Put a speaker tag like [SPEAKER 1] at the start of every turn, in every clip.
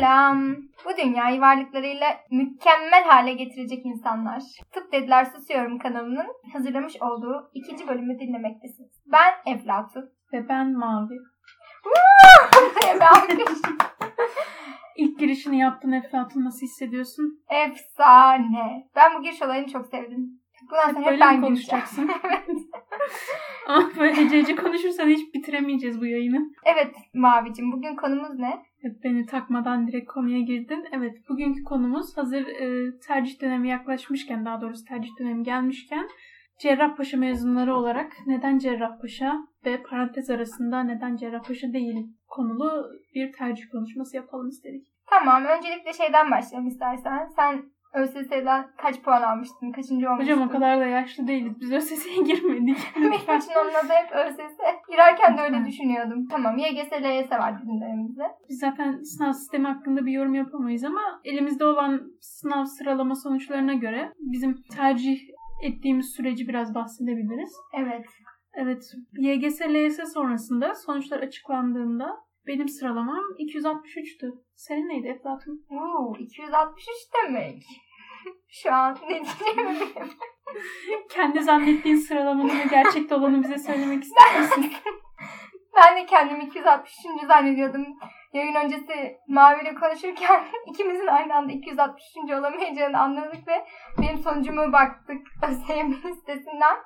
[SPEAKER 1] Selam. Bu dünyayı varlıklarıyla mükemmel hale getirecek insanlar. Tıp Dediler Susuyorum kanalının hazırlamış olduğu ikinci bölümü dinlemektesiniz. Ben Eflatun.
[SPEAKER 2] Ve ben Mavi. İlk girişini yaptın Eflatun nasıl hissediyorsun?
[SPEAKER 1] Efsane. Ben bu giriş olayını çok sevdim. Bundan sonra hep
[SPEAKER 2] Böyle
[SPEAKER 1] ben
[SPEAKER 2] konuşacaksın? Ama böyle hece konuşursan hiç bitiremeyeceğiz bu yayını.
[SPEAKER 1] Evet Mavicim bugün konumuz ne?
[SPEAKER 2] Beni takmadan direkt konuya girdin. Evet bugünkü konumuz hazır e, tercih dönemi yaklaşmışken daha doğrusu tercih dönemi gelmişken Cerrahpaşa mezunları olarak neden Cerrahpaşa ve parantez arasında neden Cerrahpaşa değil konulu bir tercih konuşması yapalım istedik.
[SPEAKER 1] Tamam öncelikle şeyden başlayalım istersen. Sen ÖSS'den kaç puan almıştın? Kaçıncı olmuştun?
[SPEAKER 2] Hocam o kadar da yaşlı değiliz. Biz ÖSS'ye girmedik.
[SPEAKER 1] Benim için onun adı hep ÖSS. Girerken de öyle düşünüyordum. Tamam YGS, LYS var bizim dönemimizde.
[SPEAKER 2] Biz zaten sınav sistemi hakkında bir yorum yapamayız ama elimizde olan sınav sıralama sonuçlarına göre bizim tercih ettiğimiz süreci biraz bahsedebiliriz.
[SPEAKER 1] Evet.
[SPEAKER 2] Evet, YGS, LYS sonrasında sonuçlar açıklandığında benim sıralamam 263'tü. Senin neydi Eflatun?
[SPEAKER 1] Uuu 263 demek. Şu an ne bilmiyorum.
[SPEAKER 2] Kendi zannettiğin sıralamanın gerçekte olanı bize söylemek ister misin?
[SPEAKER 1] Ben de kendimi 263. zannediyordum. Yayın öncesi Mavi ile konuşurken ikimizin aynı anda 263. olamayacağını anladık ve benim sonucuma baktık ÖSYM listesinden.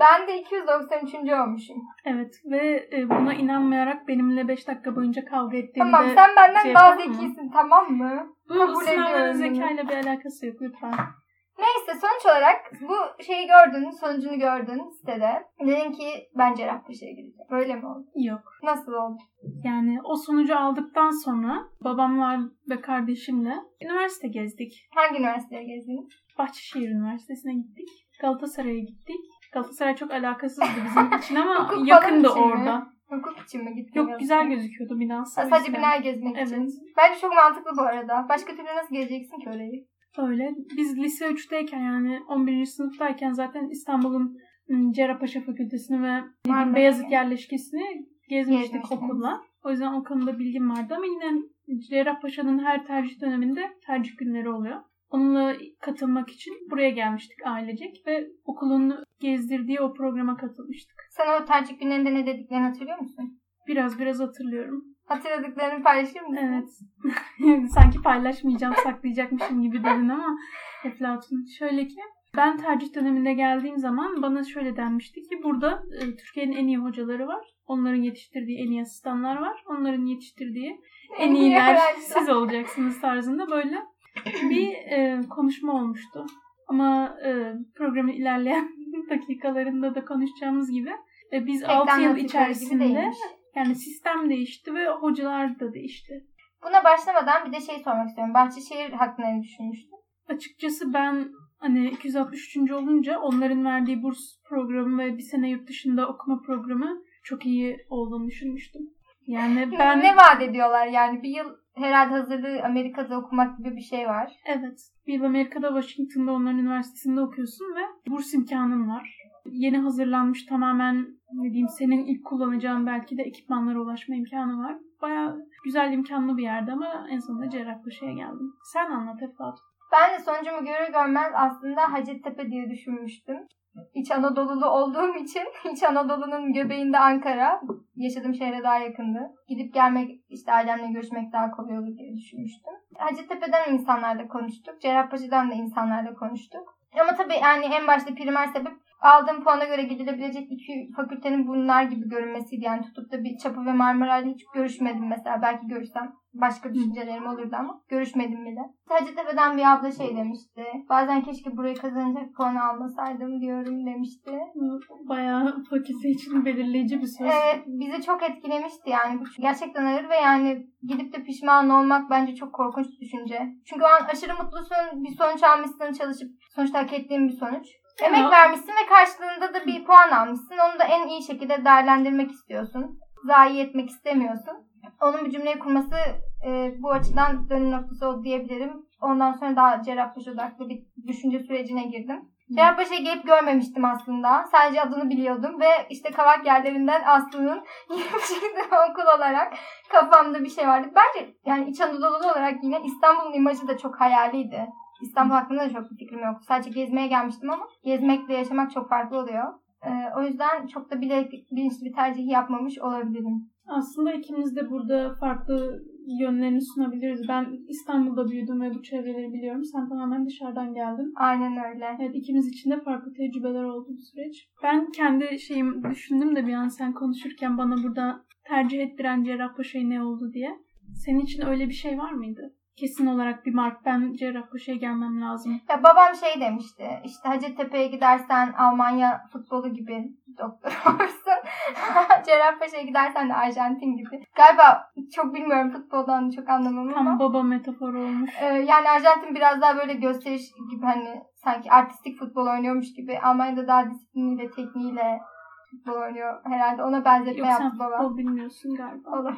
[SPEAKER 1] Ben de 293. olmuşum.
[SPEAKER 2] Evet ve e, buna inanmayarak benimle 5 dakika boyunca kavga ettiğinde...
[SPEAKER 1] Tamam sen benden
[SPEAKER 2] şey
[SPEAKER 1] daha zekisin tamam mı?
[SPEAKER 2] Bu
[SPEAKER 1] kabul
[SPEAKER 2] sınavların zekayla bir alakası yok lütfen.
[SPEAKER 1] Neyse sonuç olarak bu şeyi gördün, sonucunu gördün sitede. Dedin ki ben Cerrahpaşa'ya gideceğim. Böyle mi oldu?
[SPEAKER 2] Yok.
[SPEAKER 1] Nasıl oldu?
[SPEAKER 2] Yani o sonucu aldıktan sonra babamlar ve kardeşimle üniversite gezdik.
[SPEAKER 1] Hangi üniversiteye gezdin?
[SPEAKER 2] Bahçeşehir Üniversitesi'ne gittik. Galatasaray'a gittik. Galatasaray çok alakasızdı bizim için ama
[SPEAKER 1] Hukuk falan
[SPEAKER 2] yakındı
[SPEAKER 1] için mi?
[SPEAKER 2] orada.
[SPEAKER 1] Hukuk için mi gittin?
[SPEAKER 2] Yok güzel gözüküyordu binası.
[SPEAKER 1] Ha, Sadece binayı gezmek için.
[SPEAKER 2] Evet.
[SPEAKER 1] Bence çok mantıklı bu arada. Başka türlü nasıl gezeceksin ki orayı?
[SPEAKER 2] Öyle. Biz lise 3'teyken yani 11. sınıftayken zaten İstanbul'un ım, Cerrahpaşa Fakültesini ve
[SPEAKER 1] Marmara.
[SPEAKER 2] Beyazıt yerleşkesini gezmiştik okulla. O yüzden o konuda bilgim vardı ama yine Cerrahpaşa'nın her tercih döneminde tercih günleri oluyor. Onunla katılmak için buraya gelmiştik ailecek ve okulun gezdirdiği o programa katılmıştık.
[SPEAKER 1] Sen o tercih günlerinde ne dediklerini hatırlıyor musun?
[SPEAKER 2] Biraz biraz hatırlıyorum.
[SPEAKER 1] Hatırladıklarını paylaşır mısın?
[SPEAKER 2] Evet. Sanki paylaşmayacağım, saklayacakmışım gibi dedin ama Eflatun. Şöyle ki ben tercih döneminde geldiğim zaman bana şöyle denmişti ki burada e, Türkiye'nin en iyi hocaları var. Onların yetiştirdiği en iyi asistanlar var. Onların yetiştirdiği en iyiler siz olacaksınız tarzında böyle bir e, konuşma olmuştu. Ama e, programın ilerleyen dakikalarında da konuşacağımız gibi e, biz
[SPEAKER 1] Tekten
[SPEAKER 2] 6 yıl içerisinde yani sistem değişti ve hocalar da değişti.
[SPEAKER 1] Buna başlamadan bir de şey sormak istiyorum. Bahçeşehir hakkında ne düşünmüştün?
[SPEAKER 2] Açıkçası ben hani 263. olunca onların verdiği burs programı ve bir sene yurt dışında okuma programı çok iyi olduğunu düşünmüştüm. Yani ben
[SPEAKER 1] Ne vaat ediyorlar yani? Bir yıl herhalde hazırlığı Amerika'da okumak gibi bir şey var.
[SPEAKER 2] evet bir Amerika'da Washington'da onların üniversitesinde okuyorsun ve burs imkanın var. Yeni hazırlanmış tamamen ne diyeyim senin ilk kullanacağın belki de ekipmanlara ulaşma imkanı var. Baya güzel imkanlı bir yerde ama en sonunda Cerrahpaşa'ya geldim. Sen anlat Eflatun.
[SPEAKER 1] Ben de sonucumu görür görmez aslında Hacettepe diye düşünmüştüm. İç Anadolu'lu olduğum için İç Anadolu'nun göbeğinde Ankara. Yaşadığım şehre daha yakındı. Gidip gelmek işte ailemle görüşmek daha kolay olur diye düşünmüştüm. Hacettepe'den insanlarla konuştuk. Cerrahpaşa'dan da insanlarla konuştuk. Ama tabii yani en başta primer sebep aldığım puana göre gidilebilecek iki fakültenin bunlar gibi görünmesiydi. Yani tutup da bir Çapa ve Marmara'yla hiç görüşmedim mesela. Belki görüşsem başka düşüncelerim olurdu ama görüşmedim bile. Hacettepe'den bir abla şey demişti. Bazen keşke burayı kazanacak puan almasaydım diyorum demişti.
[SPEAKER 2] Bayağı fakülte için belirleyici bir söz.
[SPEAKER 1] Evet bizi çok etkilemişti yani. Gerçekten ağır ve yani gidip de pişman olmak bence çok korkunç bir düşünce. Çünkü o an aşırı mutlusun, bir sonuç almışsın, çalışıp sonuçta hak ettiğin bir sonuç. Emek
[SPEAKER 2] Ama-
[SPEAKER 1] vermişsin ve karşılığında da bir puan almışsın. Onu da en iyi şekilde değerlendirmek istiyorsun. Zayi etmek istemiyorsun. Onun bir cümleyi kurması e, bu açıdan dönüm noktası oldu diyebilirim. Ondan sonra daha cerrahpaşa odaklı bir düşünce sürecine girdim. Cerrahpaşa'yı gelip görmemiştim aslında. Sadece adını biliyordum ve işte kavak yerlerinden Aslı'nın yeni çıktığı okul olarak kafamda bir şey vardı. Bence yani İç Anadolu'lu olarak yine İstanbul'un imajı da çok hayaliydi. İstanbul hakkında da çok bir fikrim yoktu. Sadece gezmeye gelmiştim ama gezmekle yaşamak çok farklı oluyor. Ee, o yüzden çok da bile bilinçli bir tercih yapmamış olabilirim.
[SPEAKER 2] Aslında ikimiz de burada farklı yönlerini sunabiliriz. Ben İstanbul'da büyüdüm ve bu çevreleri biliyorum. Sen tamamen dışarıdan geldin.
[SPEAKER 1] Aynen öyle.
[SPEAKER 2] Evet ikimiz için de farklı tecrübeler oldu bu süreç. Ben kendi şeyim düşündüm de bir an sen konuşurken bana burada tercih ettiren Cerrahpaşa'yı ne oldu diye. Senin için öyle bir şey var mıydı? Kesin olarak bir mark ben Cerrahpaşa'ya gelmem lazım.
[SPEAKER 1] Ya babam şey demişti. İşte Hacettepe'ye gidersen Almanya futbolu gibi doktor olursun. Cerrahpaşa'ya gidersen de Arjantin gibi. Galiba çok bilmiyorum futboldan çok anlamam
[SPEAKER 2] Tam
[SPEAKER 1] ama.
[SPEAKER 2] baba metaforu olmuş.
[SPEAKER 1] Ee, yani Arjantin biraz daha böyle gösteriş gibi hani sanki artistik futbol oynuyormuş gibi. Almanya'da daha disipliniyle, tekniğiyle futbol oynuyor herhalde. Ona benzetme
[SPEAKER 2] Yok sen
[SPEAKER 1] yaptı baba.
[SPEAKER 2] futbol bilmiyorsun galiba.
[SPEAKER 1] Olur.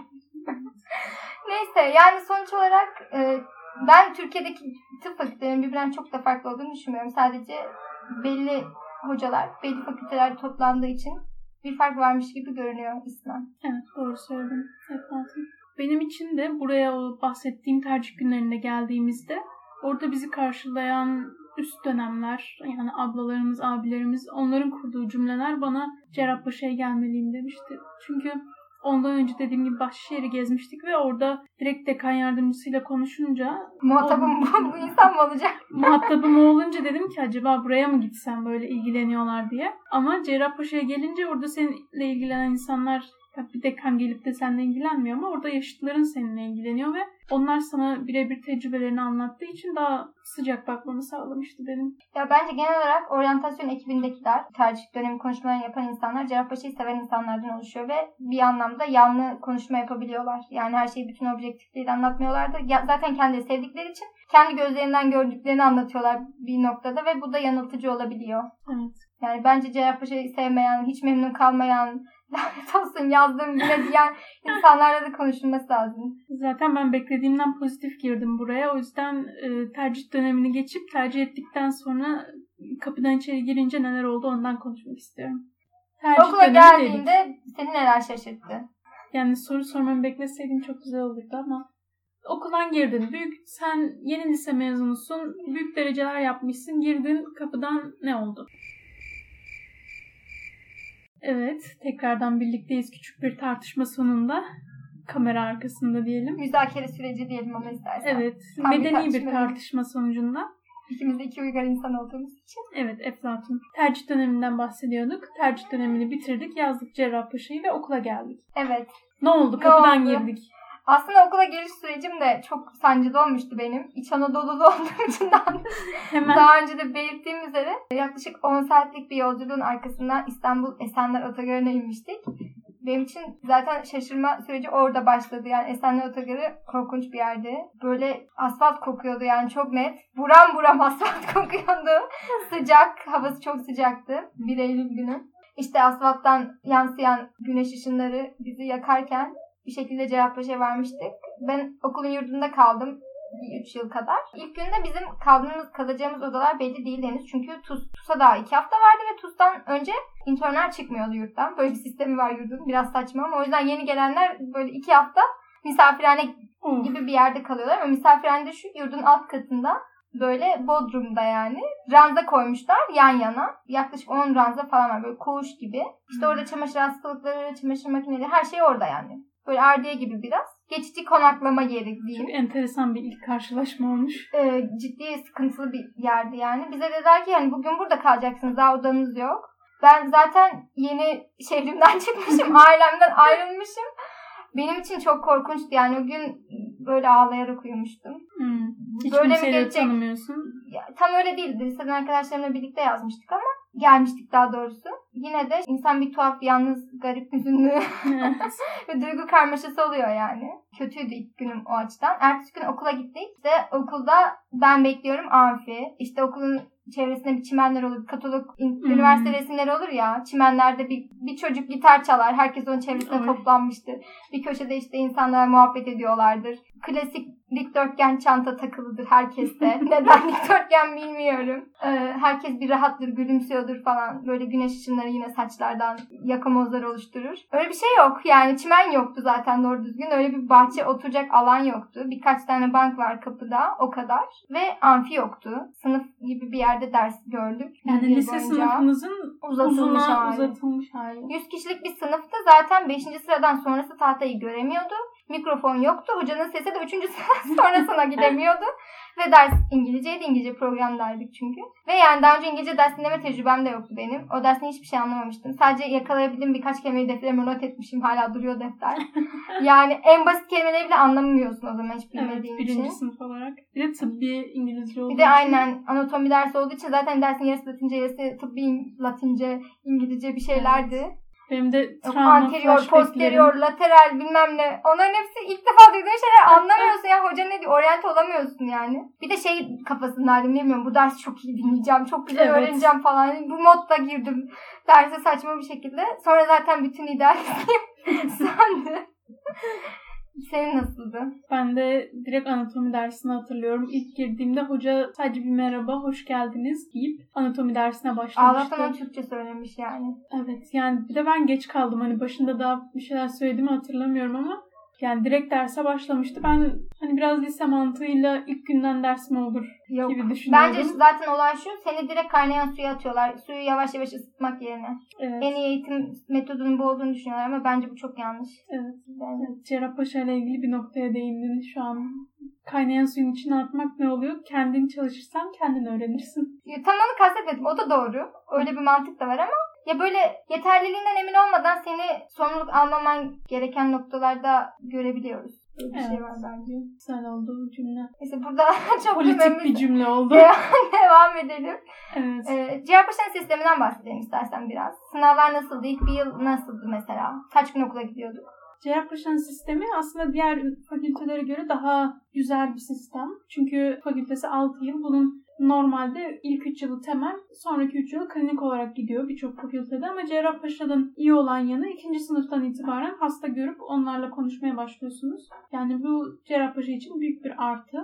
[SPEAKER 1] Neyse yani sonuç olarak e, ben Türkiye'deki tıp fakültelerinin birbirinden çok da farklı olduğunu düşünmüyorum. Sadece belli hocalar, belli fakülteler toplandığı için bir fark varmış gibi görünüyor İslam.
[SPEAKER 2] Evet doğru söyledin. Eflatun. Benim için de buraya o bahsettiğim tercih günlerinde geldiğimizde orada bizi karşılayan üst dönemler yani ablalarımız, abilerimiz onların kurduğu cümleler bana Cerrahpaşa'ya gelmeliyim demişti. Çünkü ondan önce dediğim gibi Bahçeşehir'i gezmiştik ve orada direkt dekan yardımcısıyla konuşunca
[SPEAKER 1] Muhatabım bu, bu insan mı olacak?
[SPEAKER 2] muhatabım olunca dedim ki acaba buraya mı gitsem böyle ilgileniyorlar diye. Ama Cerrahpaşa'ya gelince orada seninle ilgilenen insanlar bir dekan gelip de seninle ilgilenmiyor ama orada yaşıtların seninle ilgileniyor ve onlar sana birebir tecrübelerini anlattığı için daha sıcak bakmanı sağlamıştı dedim.
[SPEAKER 1] Ya bence genel olarak oryantasyon ekibindekiler, tercih dönemi konuşmalarını yapan insanlar Cerrahpaşa'yı seven insanlardan oluşuyor ve bir anlamda yanlı konuşma yapabiliyorlar. Yani her şeyi bütün objektifliğiyle anlatmıyorlar da zaten kendileri sevdikleri için kendi gözlerinden gördüklerini anlatıyorlar bir noktada ve bu da yanıltıcı olabiliyor.
[SPEAKER 2] Evet.
[SPEAKER 1] Yani bence Cerrahpaşa'yı sevmeyen, hiç memnun kalmayan, lanet olsun yazdığım güne diyen insanlarla da konuşulması lazım.
[SPEAKER 2] Zaten ben beklediğimden pozitif girdim buraya. O yüzden e, tercih dönemini geçip tercih ettikten sonra kapıdan içeri girince neler oldu ondan konuşmak istiyorum. Tercih
[SPEAKER 1] Okula
[SPEAKER 2] dönemi dedik.
[SPEAKER 1] geldiğinde seni neler şaşırttı?
[SPEAKER 2] Yani soru sormamı bekleseydin çok güzel olurdu ama okuldan girdin. Büyük sen yeni lise mezunusun. Büyük dereceler yapmışsın. Girdin kapıdan ne oldu? Evet, tekrardan birlikteyiz küçük bir tartışma sonunda. Kamera arkasında diyelim.
[SPEAKER 1] Müzakere süreci diyelim ama istersen.
[SPEAKER 2] Evet,
[SPEAKER 1] Tam bir
[SPEAKER 2] medeni bir
[SPEAKER 1] tartışma.
[SPEAKER 2] tartışma sonucunda.
[SPEAKER 1] İkimiz de iki uygar insan olduğumuz için.
[SPEAKER 2] Evet, Eflatun. Tercih döneminden bahsediyorduk. Tercih dönemini bitirdik, yazdık Cerrahpaşa'yı ve okula geldik.
[SPEAKER 1] Evet.
[SPEAKER 2] Ne oldu?
[SPEAKER 1] Ne
[SPEAKER 2] Kapıdan
[SPEAKER 1] oldu?
[SPEAKER 2] girdik.
[SPEAKER 1] Aslında okula giriş sürecim de çok sancılı olmuştu benim. İç Anadolu'lu olduğum için
[SPEAKER 2] Hemen
[SPEAKER 1] daha önce de belirttiğim üzere yaklaşık 10 saatlik bir yolculuğun arkasından İstanbul Esenler Otogarı'na inmiştik. Benim için zaten şaşırma süreci orada başladı. Yani Esenler Otogarı korkunç bir yerdi. Böyle asfalt kokuyordu yani çok net. Buram buram asfalt kokuyordu. Sıcak, havası çok sıcaktı. 1 Eylül günü. İşte asfalttan yansıyan güneş ışınları bizi yakarken bir şekilde Cerrahpaşa'ya varmıştık. Ben okulun yurdunda kaldım. 3 yıl kadar. İlk günde bizim kaldığımız, kalacağımız odalar belli değil henüz. Çünkü TUS, TUS'a daha 2 hafta vardı ve TUS'tan önce internler çıkmıyordu yurttan. Böyle bir sistemi var yurdun. Biraz saçma ama o yüzden yeni gelenler böyle 2 hafta misafirhane gibi bir yerde kalıyorlar. Ama misafirhane şu yurdun alt katında böyle bodrumda yani. Ranza koymuşlar yan yana. Yaklaşık 10 ranza falan var böyle koğuş gibi. İşte orada çamaşır hastalıkları, çamaşır makineleri her şey orada yani. Böyle ardiye gibi biraz. Geçici konaklama yeri diyeyim.
[SPEAKER 2] Çok enteresan bir ilk karşılaşma olmuş.
[SPEAKER 1] Ee, ciddi sıkıntılı bir yerdi yani. Bize dediler ki yani bugün burada kalacaksınız daha odanız yok. Ben zaten yeni şehrimden çıkmışım, ailemden ayrılmışım. Benim için çok konçtu yani o gün böyle ağlayarak uyumuştum.
[SPEAKER 2] Hmm. Hiç
[SPEAKER 1] Böyle mi geçecek?
[SPEAKER 2] tanımıyorsun.
[SPEAKER 1] Ya, tam öyle değildi. Liseden arkadaşlarımla birlikte yazmıştık ama gelmiştik daha doğrusu. Yine de insan bir tuhaf, yalnız, garip, hüzünlü ve duygu karmaşası oluyor yani. Kötüydü ilk günüm o açıdan. Ertesi gün okula gittik. İşte okulda ben bekliyorum amfi. İşte okulun çevresinde bir çimenler olur. Katolik
[SPEAKER 2] Hmm.
[SPEAKER 1] üniversite resimleri olur ya. Çimenlerde bir, bir çocuk gitar çalar. Herkes onun çevresine
[SPEAKER 2] Oy.
[SPEAKER 1] toplanmıştır. Bir köşede işte insanlar muhabbet ediyorlardır. Klasik Dikdörtgen çanta takılıdır herkeste. Neden dikdörtgen bilmiyorum. Ee, herkes bir rahattır, gülümsüyordur falan. Böyle güneş ışınları yine saçlardan yakamozlar oluşturur. Öyle bir şey yok. Yani çimen yoktu zaten doğru düzgün. Öyle bir bahçe oturacak alan yoktu. Birkaç tane bank var kapıda o kadar. Ve amfi yoktu. Sınıf gibi bir yerde ders gördük.
[SPEAKER 2] Yani lise
[SPEAKER 1] boyunca
[SPEAKER 2] sınıfınızın
[SPEAKER 1] uzatılmış hali.
[SPEAKER 2] uzatılmış hali.
[SPEAKER 1] 100 kişilik bir sınıfta zaten 5. sıradan sonrası tahtayı göremiyordu. Mikrofon yoktu. Hocanın sesi de 3. sıra sonrasına gidemiyordu. Ve ders İngilizceydi. İngilizce programdaydık çünkü. Ve yani daha önce İngilizce ders dinleme tecrübem de yoktu benim. O dersten hiçbir şey anlamamıştım. Sadece yakalayabildiğim birkaç kelimeyi defterime not etmişim. Hala duruyor defter. yani en basit kelimeleri bile anlamıyorsun o zaman hiç
[SPEAKER 2] Evet,
[SPEAKER 1] bilmediğin
[SPEAKER 2] birinci
[SPEAKER 1] için.
[SPEAKER 2] sınıf olarak. Bir de tıbbi İngilizce olduğu
[SPEAKER 1] Bir de
[SPEAKER 2] için.
[SPEAKER 1] aynen anatomi dersi olduğu için zaten dersin yarısı Latince, yarısı tıbbi Latince, İngilizce bir şeylerdi.
[SPEAKER 2] Benim de travma
[SPEAKER 1] anterior, posterior, lateral bilmem ne. Onların hepsi ilk defa duyduğun şeyler anlamıyorsun ya. Hoca ne diyor? Oryant olamıyorsun yani. Bir de şey kafasındaydım bilmiyorum. Bu dersi çok iyi dinleyeceğim. Çok güzel
[SPEAKER 2] Evet.
[SPEAKER 1] öğreneceğim falan. Bu modda girdim derse saçma bir şekilde. Sonra zaten bütün idealistliğim sandı. Senin nasıldı?
[SPEAKER 2] Ben de direkt anatomi dersini hatırlıyorum. İlk girdiğimde hoca sadece bir merhaba, hoş geldiniz deyip anatomi dersine başlamıştı.
[SPEAKER 1] Allah'tan Türkçe söylemiş yani.
[SPEAKER 2] Evet yani bir de ben geç kaldım. Hani başında daha bir şeyler söylediğimi hatırlamıyorum ama yani direkt derse başlamıştı. Ben hani biraz lise mantığıyla ilk günden ders mi olur
[SPEAKER 1] Yok.
[SPEAKER 2] gibi düşünüyorum.
[SPEAKER 1] Bence zaten olay şu. Seni direkt kaynayan suya atıyorlar. Suyu yavaş yavaş ısıtmak yerine.
[SPEAKER 2] evet.
[SPEAKER 1] En iyi eğitim metodunun bu olduğunu düşünüyorlar ama bence bu çok yanlış.
[SPEAKER 2] Evet.
[SPEAKER 1] Yani
[SPEAKER 2] Evet, Cerrahpaşa ile ilgili bir noktaya değindin şu an. Kaynayan suyun içine atmak ne oluyor? Kendin çalışırsan kendin öğrenirsin.
[SPEAKER 1] Ya, tam onu kastetmedim. O da doğru. Öyle bir mantık da var ama ya böyle yeterliliğinden emin olmadan seni sorumluluk almaman gereken noktalarda görebiliyoruz. Böyle bir şey
[SPEAKER 2] Evet.
[SPEAKER 1] var bence.
[SPEAKER 2] Güzel oldu bu cümle.
[SPEAKER 1] Neyse burada çok
[SPEAKER 2] Politik bir cümle oldu.
[SPEAKER 1] Devam edelim.
[SPEAKER 2] evet.
[SPEAKER 1] Ee, Cerrahpaşa'nın sisteminden bahsedelim istersen biraz. Sınavlar nasıldı? İlk bir yıl nasıldı mesela? Kaç gün okula gidiyorduk?
[SPEAKER 2] Cerrahpaşa'nın sistemi aslında diğer fakültelere göre daha güzel bir sistem. Çünkü fakültesi 6 yıl. Bunun normalde ilk 3 yılı temel, sonraki 3 yılı klinik olarak gidiyor birçok fakültede. Ama Cerrahpaşa'nın iyi olan yanı ikinci sınıftan itibaren hasta görüp onlarla konuşmaya başlıyorsunuz. Yani bu Cerrahpaşa için büyük bir artı.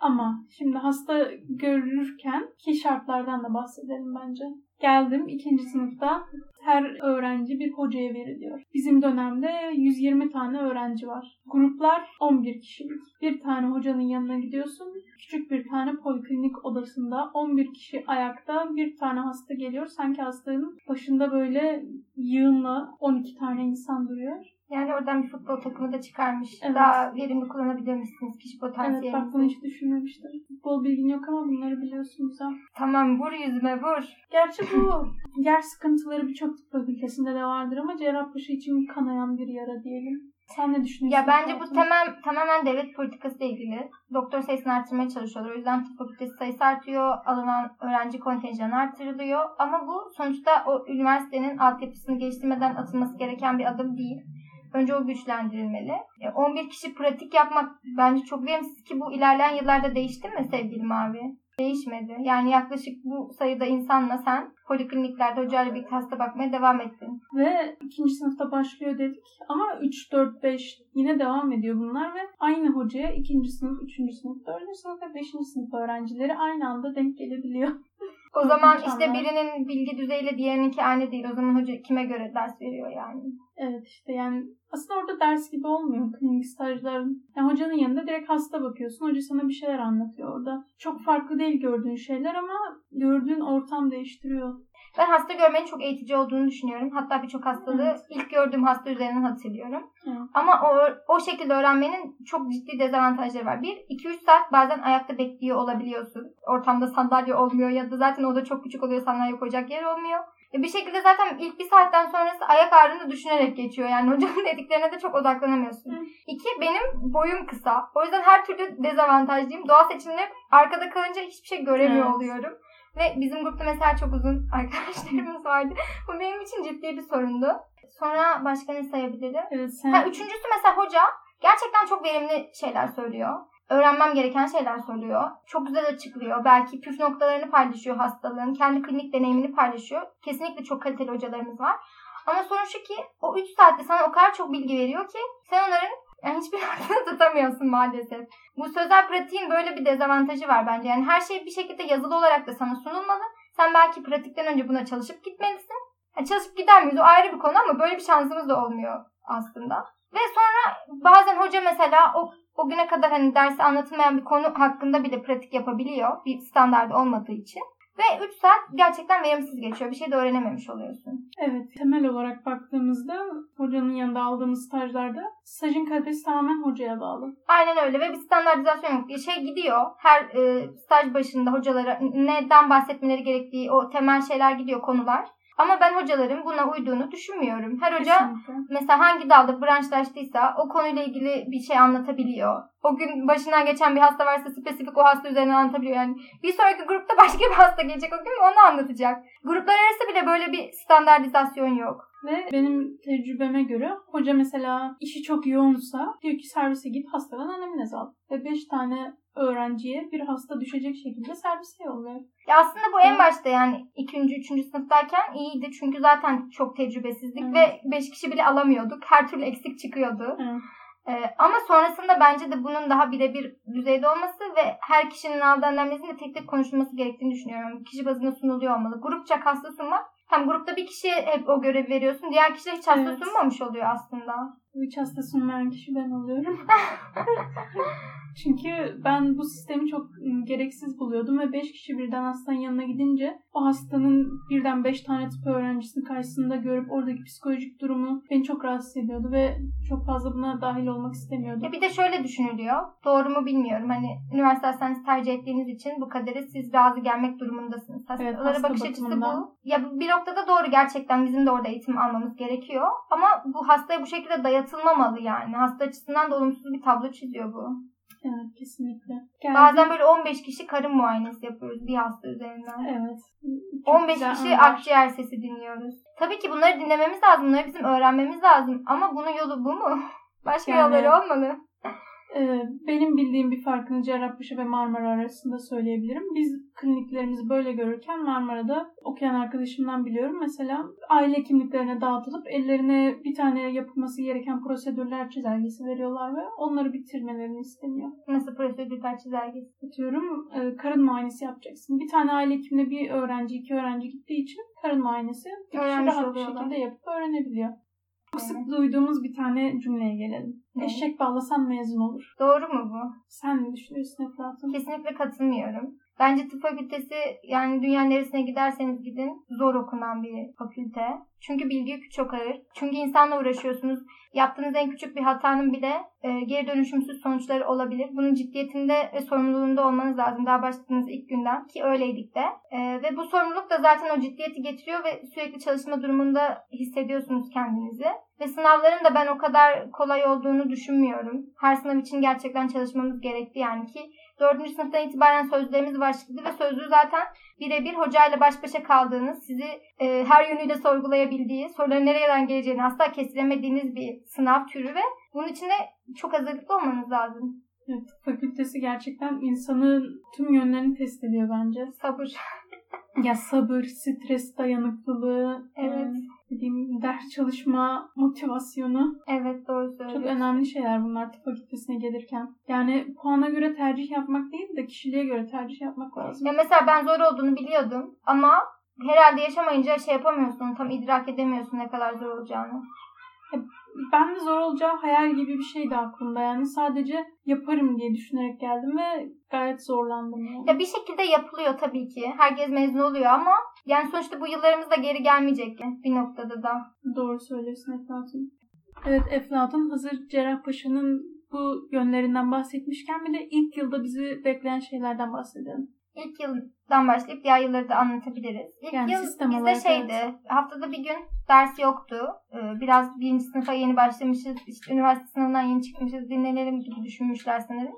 [SPEAKER 2] Ama şimdi hasta görürken ki şartlardan da bahsedelim bence. Geldim ikinci sınıfta her öğrenci bir hocaya veriliyor. Bizim dönemde 120 tane öğrenci var. Gruplar 11 kişilik. Bir tane hocanın yanına gidiyorsun. Küçük bir tane poliklinik odasında 11 kişi ayakta bir tane hasta geliyor. Sanki hastanın başında böyle yığınla 12 tane insan duruyor.
[SPEAKER 1] Yani oradan bir futbol takımı da çıkarmış.
[SPEAKER 2] Evet.
[SPEAKER 1] Daha verimli kullanabilirmişsiniz kişi
[SPEAKER 2] Evet bak
[SPEAKER 1] potansiyelinizi.
[SPEAKER 2] bunu hiç düşünmemiştim. Futbol bilgin yok ama bunları biliyorsunuz ha.
[SPEAKER 1] Tamam vur yüzüme vur.
[SPEAKER 2] Gerçi bu yer sıkıntıları birçok tıp fakültesinde de vardır ama cerrahpaşa için kanayan bir yara diyelim. Sen ne düşünüyorsun?
[SPEAKER 1] Ya bence bu tamam tamamen devlet politikası ile ilgili. Doktor sayısını artırmaya çalışıyorlar. O yüzden tıp fakültesi sayısı artıyor. Alınan öğrenci kontenjanı artırılıyor. Ama bu sonuçta o üniversitenin altyapısını geliştirmeden atılması gereken bir adım değil. Önce o güçlendirilmeli. E, 11 kişi pratik yapmak bence çok verimsiz ki bu ilerleyen yıllarda değişti mi sevgili Mavi? Değişmedi. Yani yaklaşık bu sayıda insanla sen polikliniklerde hocayla birlikte hasta bakmaya devam ettin.
[SPEAKER 2] Ve ikinci sınıfta başlıyor dedik. Ama 3, 4, 5 yine devam ediyor bunlar ve aynı hocaya ikinci sınıf, üçüncü sınıf, dördüncü sınıf ve beşinci sınıf öğrencileri aynı anda denk gelebiliyor.
[SPEAKER 1] O zaman
[SPEAKER 2] İnşallah.
[SPEAKER 1] işte birinin bilgi düzeyiyle diğerininki aynı değil. O zaman hoca kime göre ders veriyor yani.
[SPEAKER 2] Evet işte yani aslında orada ders gibi olmuyor klinik stajların. Yani hocanın yanında direkt hasta bakıyorsun. Hoca sana bir şeyler anlatıyor orada. Çok farklı değil gördüğün şeyler ama gördüğün ortam değiştiriyor.
[SPEAKER 1] Ben hasta görmenin çok eğitici olduğunu düşünüyorum. Hatta birçok hastalığı
[SPEAKER 2] Evet.
[SPEAKER 1] ilk gördüğüm hasta üzerinden hatırlıyorum.
[SPEAKER 2] Evet.
[SPEAKER 1] Ama o, o şekilde öğrenmenin çok ciddi dezavantajları var. Bir, 2-3 saat bazen ayakta bekliyor olabiliyorsun. Ortamda sandalye olmuyor ya da zaten oda çok küçük oluyor sandalye koyacak yer olmuyor. E bir şekilde zaten ilk bir saatten sonrası ayak ağrını düşünerek geçiyor. Yani hocanın dediklerine de çok odaklanamıyorsun.
[SPEAKER 2] Hı.
[SPEAKER 1] İki, benim boyum kısa. O yüzden her türlü dezavantajlıyım. Doğa seçiminde arkada kalınca hiçbir şey göremiyor
[SPEAKER 2] Evet.
[SPEAKER 1] oluyorum. Ve bizim grupta mesela çok uzun arkadaşlarımız vardı. Bu benim için ciddi bir sorundu. Sonra başka ne sayabilirim?
[SPEAKER 2] Evet sen
[SPEAKER 1] Ha, üçüncüsü mesela hoca gerçekten çok verimli şeyler söylüyor. Öğrenmem gereken şeyler söylüyor. Çok güzel açıklıyor. Belki püf noktalarını paylaşıyor hastalığın. Kendi klinik deneyimini paylaşıyor. Kesinlikle çok kaliteli hocalarımız var. Ama sorun şu ki o 3 saatte sana o kadar çok bilgi veriyor ki sen onların Yani hiçbir aklını tutamıyorsun maalesef. Bu sözel pratiğin böyle bir dezavantajı var bence. Yani her şey bir şekilde yazılı olarak da sana sunulmalı. Sen belki pratikten önce buna çalışıp gitmelisin. Yani çalışıp gider miyiz o ayrı bir konu ama böyle bir şansımız da olmuyor aslında. Ve sonra bazen hoca mesela o, o güne kadar hani dersi anlatılmayan bir konu hakkında bile pratik yapabiliyor. Bir standart olmadığı için. Ve 3 saat gerçekten verimsiz geçiyor. Bir şey de öğrenememiş oluyorsun.
[SPEAKER 2] Evet, temel olarak baktığımızda hocanın yanında aldığımız stajlarda stajın kalitesi tamamen hocaya bağlı.
[SPEAKER 1] Aynen öyle ve bir standartizasyon yok. Şey gidiyor her e, staj başında hocalara neden bahsetmeleri gerektiği o temel şeyler gidiyor konular. Ama ben hocaların buna uyduğunu düşünmüyorum. Her hoca
[SPEAKER 2] Kesinlikle.
[SPEAKER 1] mesela hangi dalda branşlaştıysa o konuyla ilgili bir şey anlatabiliyor. O gün başından geçen bir hasta varsa spesifik o hasta üzerine anlatabiliyor. Yani bir sonraki grupta başka bir hasta gelecek o gün onu anlatacak. Gruplar arası bile böyle bir standartizasyon yok.
[SPEAKER 2] Ve benim tecrübeme göre hoca mesela işi çok yoğunsa diyor ki servise git hastadan anamnez al. Ve 5 tane öğrenciye bir hasta düşecek şekilde servise yolluyor.
[SPEAKER 1] Ya aslında bu en başta yani ikinci, üçüncü sınıftayken iyiydi. Çünkü zaten çok tecrübesizdik
[SPEAKER 2] Evet.
[SPEAKER 1] ve beş kişi bile alamıyorduk. Her türlü eksik çıkıyordu.
[SPEAKER 2] Evet.
[SPEAKER 1] Ee, ama sonrasında bence de bunun daha birebir düzeyde olması ve her kişinin aldığı anamnezin de tek tek konuşulması gerektiğini düşünüyorum. Kişi bazında sunuluyor olmalı. Grupça hasta sunmak. Hem grupta bir kişiye hep o görevi veriyorsun. Diğer kişiler hiç hasta
[SPEAKER 2] Evet.
[SPEAKER 1] sunmamış oluyor aslında.
[SPEAKER 2] Hiç hasta sunmayan kişi ben oluyorum. Çünkü ben bu sistemi çok ım, gereksiz buluyordum ve 5 kişi birden hastanın yanına gidince o hastanın birden 5 tane tıp öğrencisini karşısında görüp oradaki psikolojik durumu beni çok rahatsız ediyordu ve çok fazla buna dahil olmak istemiyordum.
[SPEAKER 1] Ya bir de şöyle düşünülüyor. Doğru mu bilmiyorum. Hani üniversite hastanesi tercih ettiğiniz için bu kadere siz razı gelmek durumundasınız. Hastalara
[SPEAKER 2] hasta
[SPEAKER 1] bakış açısı bu. Ya bir noktada doğru gerçekten bizim de orada eğitim almamız gerekiyor. Ama bu hastaya bu şekilde dayatılmamalı yani. Hasta açısından da olumsuz bir tablo çiziyor bu.
[SPEAKER 2] Evet kesinlikle. Geldi-
[SPEAKER 1] Bazen böyle 15 kişi karın muayenesi yapıyoruz bir hasta üzerinden.
[SPEAKER 2] Evet. Çok
[SPEAKER 1] 15
[SPEAKER 2] güzel
[SPEAKER 1] kişi
[SPEAKER 2] anlar.
[SPEAKER 1] akciğer sesi dinliyoruz. Tabii ki bunları dinlememiz lazım. Bunları bizim öğrenmemiz lazım. Ama bunun yolu bu mu? Başka
[SPEAKER 2] Yani-
[SPEAKER 1] yolları olmalı.
[SPEAKER 2] Ee, benim bildiğim bir farkını Cerrahpaşa ve Marmara arasında söyleyebilirim. Biz kliniklerimizi böyle görürken Marmara'da okuyan arkadaşımdan biliyorum. Mesela aile hekimliklerine dağıtılıp ellerine bir tane yapılması gereken prosedürler çizelgesi veriyorlar ve onları bitirmelerini isteniyor.
[SPEAKER 1] Nasıl prosedürler çizelgesi?
[SPEAKER 2] Atıyorum e, karın muayenesi yapacaksın. Bir tane aile hekimine bir öğrenci, iki öğrenci gittiği için karın muayenesi kişi rahat bir şekilde yapıp öğrenebiliyor. Çok sık duyduğumuz bir tane cümleye gelelim.
[SPEAKER 1] Ne?
[SPEAKER 2] Eşek bağlasan mezun olur.
[SPEAKER 1] Doğru mu bu?
[SPEAKER 2] Sen ne düşünüyorsun Eflatun?
[SPEAKER 1] Kesinlikle katılmıyorum. Bence tıp fakültesi yani dünyanın neresine giderseniz gidin zor okunan bir fakülte. Çünkü bilgi yükü çok ağır. Çünkü insanla uğraşıyorsunuz. Yaptığınız en küçük bir hatanın bile e, geri dönüşümsüz sonuçları olabilir. Bunun ciddiyetinde ve sorumluluğunda olmanız lazım. Daha başladığınız ilk günden ki öyleydik de. E, ve bu sorumluluk da zaten o ciddiyeti getiriyor ve sürekli çalışma durumunda hissediyorsunuz kendinizi. Ve sınavların da ben o kadar kolay olduğunu düşünmüyorum. Her sınav için gerçekten çalışmamız gerekti yani ki Dördüncü sınıftan itibaren sözlüğümüz başladı ve sözlüğü zaten birebir hocayla baş başa kaldığınız, sizi e, her yönüyle sorgulayabildiği, soruların nereden geleceğini asla kesilemediğiniz bir sınav türü ve bunun için de çok hazırlıklı olmanız lazım.
[SPEAKER 2] Evet, fakültesi gerçekten insanın tüm yönlerini test ediyor bence.
[SPEAKER 1] Sabır.
[SPEAKER 2] Ya sabır, stres dayanıklılığı,
[SPEAKER 1] Evet.
[SPEAKER 2] e, dediğim ders çalışma, motivasyonu.
[SPEAKER 1] Evet doğru
[SPEAKER 2] Çok
[SPEAKER 1] söylüyorsun.
[SPEAKER 2] önemli şeyler bunlar tıp fakültesine gelirken. Yani puana göre tercih yapmak değil de kişiliğe göre tercih yapmak lazım.
[SPEAKER 1] Ya mesela ben zor olduğunu biliyordum ama herhalde yaşamayınca şey yapamıyorsun, tam idrak edemiyorsun ne kadar zor olacağını.
[SPEAKER 2] Ben de zor olacağı hayal gibi bir şeydi aklımda. Yani sadece yaparım diye düşünerek geldim ve gayet zorlandım. Yani.
[SPEAKER 1] Ya bir şekilde yapılıyor tabii ki. Herkes mezun oluyor ama yani sonuçta bu yıllarımız da geri gelmeyecek bir noktada da.
[SPEAKER 2] Doğru söylüyorsun Eflatun. Evet Eflatun hazır Cerrahpaşa'nın bu yönlerinden bahsetmişken bir de ilk yılda bizi bekleyen şeylerden bahsedelim.
[SPEAKER 1] İlk yıldan başlayıp diğer yılları da anlatabiliriz. İlk
[SPEAKER 2] Yani
[SPEAKER 1] yıl
[SPEAKER 2] sistem
[SPEAKER 1] bizde şeydi.
[SPEAKER 2] evet.
[SPEAKER 1] Haftada bir gün ders yoktu. Ee, Biraz birinci sınıfa yeni başlamışız. işte üniversite sınavından yeni çıkmışız. Dinlenelim gibi düşünmüşler sanırım.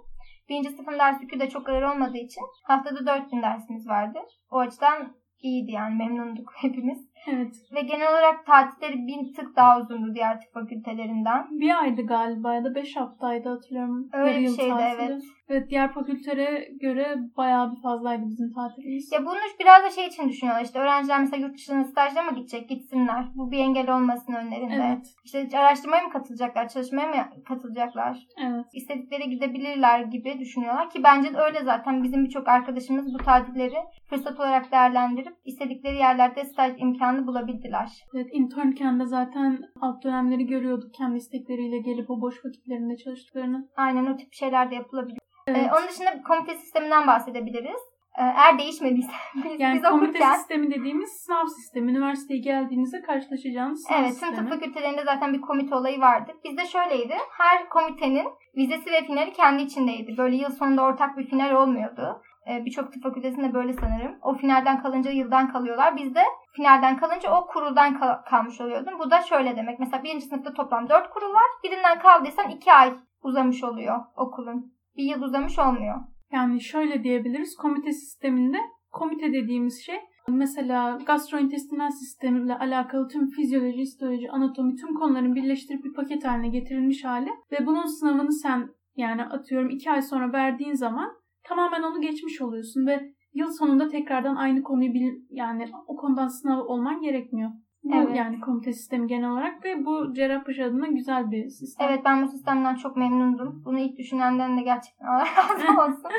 [SPEAKER 1] Birinci sınıfın ders yükü de çok ağır olmadığı için haftada dört gün dersimiz vardı. O açıdan iyiydi yani memnunduk hepimiz.
[SPEAKER 2] Evet.
[SPEAKER 1] Ve genel olarak tatilleri bir tık daha uzundu diğer tıp fakültelerinden.
[SPEAKER 2] Bir aydı galiba ya da beş haftaydı hatırlıyorum.
[SPEAKER 1] Öyle bir
[SPEAKER 2] yıl
[SPEAKER 1] şeydi,
[SPEAKER 2] tatili.
[SPEAKER 1] evet.
[SPEAKER 2] Evet diğer fakültelere göre bayağı bir fazlaydı bizim tatilimiz.
[SPEAKER 1] Ya bunu biraz da şey için düşünüyorlar işte öğrenciler mesela yurt dışına stajla mı gidecek gitsinler. Bu bir engel olmasın önlerinde.
[SPEAKER 2] Evet.
[SPEAKER 1] İşte araştırmaya mı katılacaklar, çalışmaya mı katılacaklar?
[SPEAKER 2] Evet.
[SPEAKER 1] İstedikleri gidebilirler gibi düşünüyorlar ki bence de öyle zaten bizim birçok arkadaşımız bu tatilleri fırsat olarak değerlendirip istedikleri yerlerde staj imkanı bulabildiler.
[SPEAKER 2] Evet, internken de zaten alt dönemleri görüyorduk kendi istekleriyle gelip o boş vakitlerinde çalıştıklarını.
[SPEAKER 1] Aynen o tip şeyler de yapılabilir.
[SPEAKER 2] Evet.
[SPEAKER 1] Ee, onun dışında komite sisteminden bahsedebiliriz. Ee, eğer değişmediyse biz,
[SPEAKER 2] yani
[SPEAKER 1] biz
[SPEAKER 2] komite
[SPEAKER 1] okurken
[SPEAKER 2] sistemi dediğimiz sınav sistemi. Üniversiteye geldiğinizde karşılaşacağınız sınav
[SPEAKER 1] Evet, tüm
[SPEAKER 2] sistemi.
[SPEAKER 1] tıp fakültelerinde zaten bir komite olayı vardı. Bizde şöyleydi. Her komitenin vizesi ve finali kendi içindeydi. Böyle yıl sonunda ortak bir final olmuyordu. Ee, Birçok tıp fakültesinde böyle sanırım. O finalden kalınca yıldan kalıyorlar. Bizde finalden kalınca o kuruldan kal- kalmış oluyordun. Bu da şöyle demek. Mesela birinci sınıfta toplam 4 kurul var. Birinden kaldıysan 2 ay uzamış oluyor okulun. Bir yıl uzamış olmuyor.
[SPEAKER 2] Yani şöyle diyebiliriz. Komite sisteminde komite dediğimiz şey mesela gastrointestinal sistemle alakalı tüm fizyoloji, histoloji, anatomi tüm konuların birleştirip bir paket haline getirilmiş hali ve bunun sınavını sen yani atıyorum iki ay sonra verdiğin zaman tamamen onu geçmiş oluyorsun ve yıl sonunda tekrardan aynı konuyu bil, yani o konudan sınav olman gerekmiyor.
[SPEAKER 1] Evet.
[SPEAKER 2] yani komite sistemi genel olarak ve bu Cerrahpaşa adına güzel bir sistem.
[SPEAKER 1] Evet ben bu sistemden çok memnundum. Bunu ilk düşünenden de gerçekten Allah razı olsun.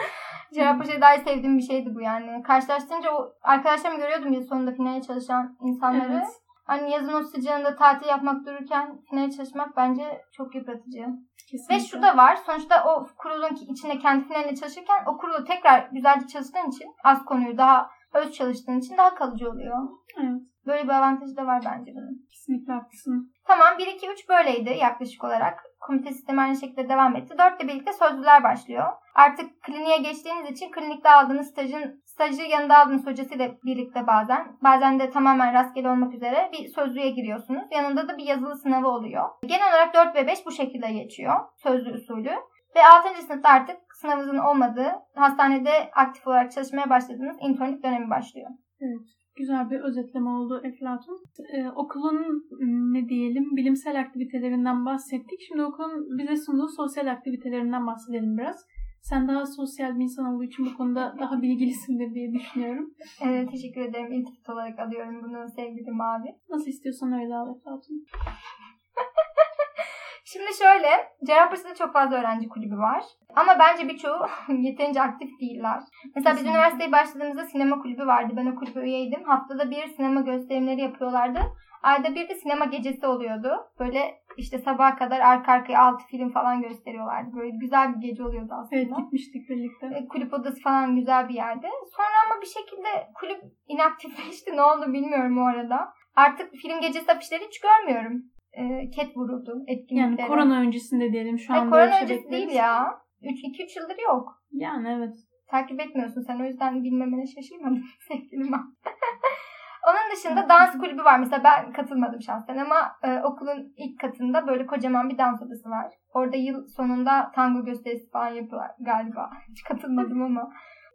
[SPEAKER 1] Cerrahpaşa'yı daha sevdiğim bir şeydi bu yani. Karşılaştırınca o arkadaşlarımı görüyordum yıl sonunda finale çalışan insanları.
[SPEAKER 2] Evet.
[SPEAKER 1] Hani yazın o sıcağında tatil yapmak dururken finale çalışmak bence çok yıpratıcı.
[SPEAKER 2] Kesinlikle.
[SPEAKER 1] Ve şu da var. Sonuçta o kurulun ki- içinde kendi finaline çalışırken o kurulu tekrar güzelce çalıştığın için az konuyu daha öz çalıştığın için daha kalıcı oluyor.
[SPEAKER 2] Evet,
[SPEAKER 1] Böyle bir avantajı da var bence bunun.
[SPEAKER 2] kesinlikle haklısın.
[SPEAKER 1] Tamam 1 2 3 böyleydi yaklaşık olarak. Komite sistemi aynı şekilde devam etti. 4 ile birlikte sözlüler başlıyor. Artık kliniğe geçtiğiniz için klinikte aldığınız stajın stajı yanında aldığınız hocasıyla birlikte bazen bazen de tamamen rastgele olmak üzere bir sözlüğe giriyorsunuz. Yanında da bir yazılı sınavı oluyor. Genel olarak 4 ve 5 bu şekilde geçiyor. Sözlü usulü. Ve 6. sınıfta artık sınavınızın olmadığı, hastanede aktif olarak çalışmaya başladığınız internlük dönemi başlıyor.
[SPEAKER 2] Güzel bir özetleme oldu Eflatun. Ee, okulun m, ne diyelim bilimsel aktivitelerinden bahsettik. Şimdi okulun bize sunduğu sosyal aktivitelerinden bahsedelim biraz. Sen daha sosyal bir insan olduğu için bu konuda daha bilgilisindir diye düşünüyorum.
[SPEAKER 1] Ee, teşekkür ederim. İltifat olarak alıyorum bunu sevgili Mavi.
[SPEAKER 2] Nasıl istiyorsan öyle al Eflatun.
[SPEAKER 1] Şimdi şöyle, Cerrahpaşa'da çok fazla öğrenci kulübü var. Ama bence birçoğu yeterince aktif değiller. Mesela biz üniversiteye başladığımızda sinema kulübü vardı. Ben o kulübe üyeydim. Haftada bir sinema gösterimleri yapıyorlardı. Ayda bir de sinema gecesi oluyordu. Böyle işte sabaha kadar arka arkaya 6 film falan gösteriyorlardı. Böyle güzel bir gece oluyordu aslında.
[SPEAKER 2] Evet gitmiştik birlikte.
[SPEAKER 1] E, kulüp odası falan güzel bir yerde. Sonra ama bir şekilde kulüp inaktifleşti. Ne oldu bilmiyorum o arada. Artık film gecesi afişleri hiç görmüyorum. E, ket vuruldu etkinliklere.
[SPEAKER 2] Yani korona öncesinde diyelim şu
[SPEAKER 1] Ay,
[SPEAKER 2] an
[SPEAKER 1] korona öncesi değil ya. 2-3 yıldır yok.
[SPEAKER 2] Yani evet.
[SPEAKER 1] Takip etmiyorsun sen o yüzden bilmemene şaşırmadım sevgilim. Onun dışında dans kulübü var. Mesela ben katılmadım şahsen ama e, okulun ilk katında böyle kocaman bir dans odası var. Orada yıl sonunda tango gösterisi falan yapıyorlar galiba. Hiç katılmadım ama.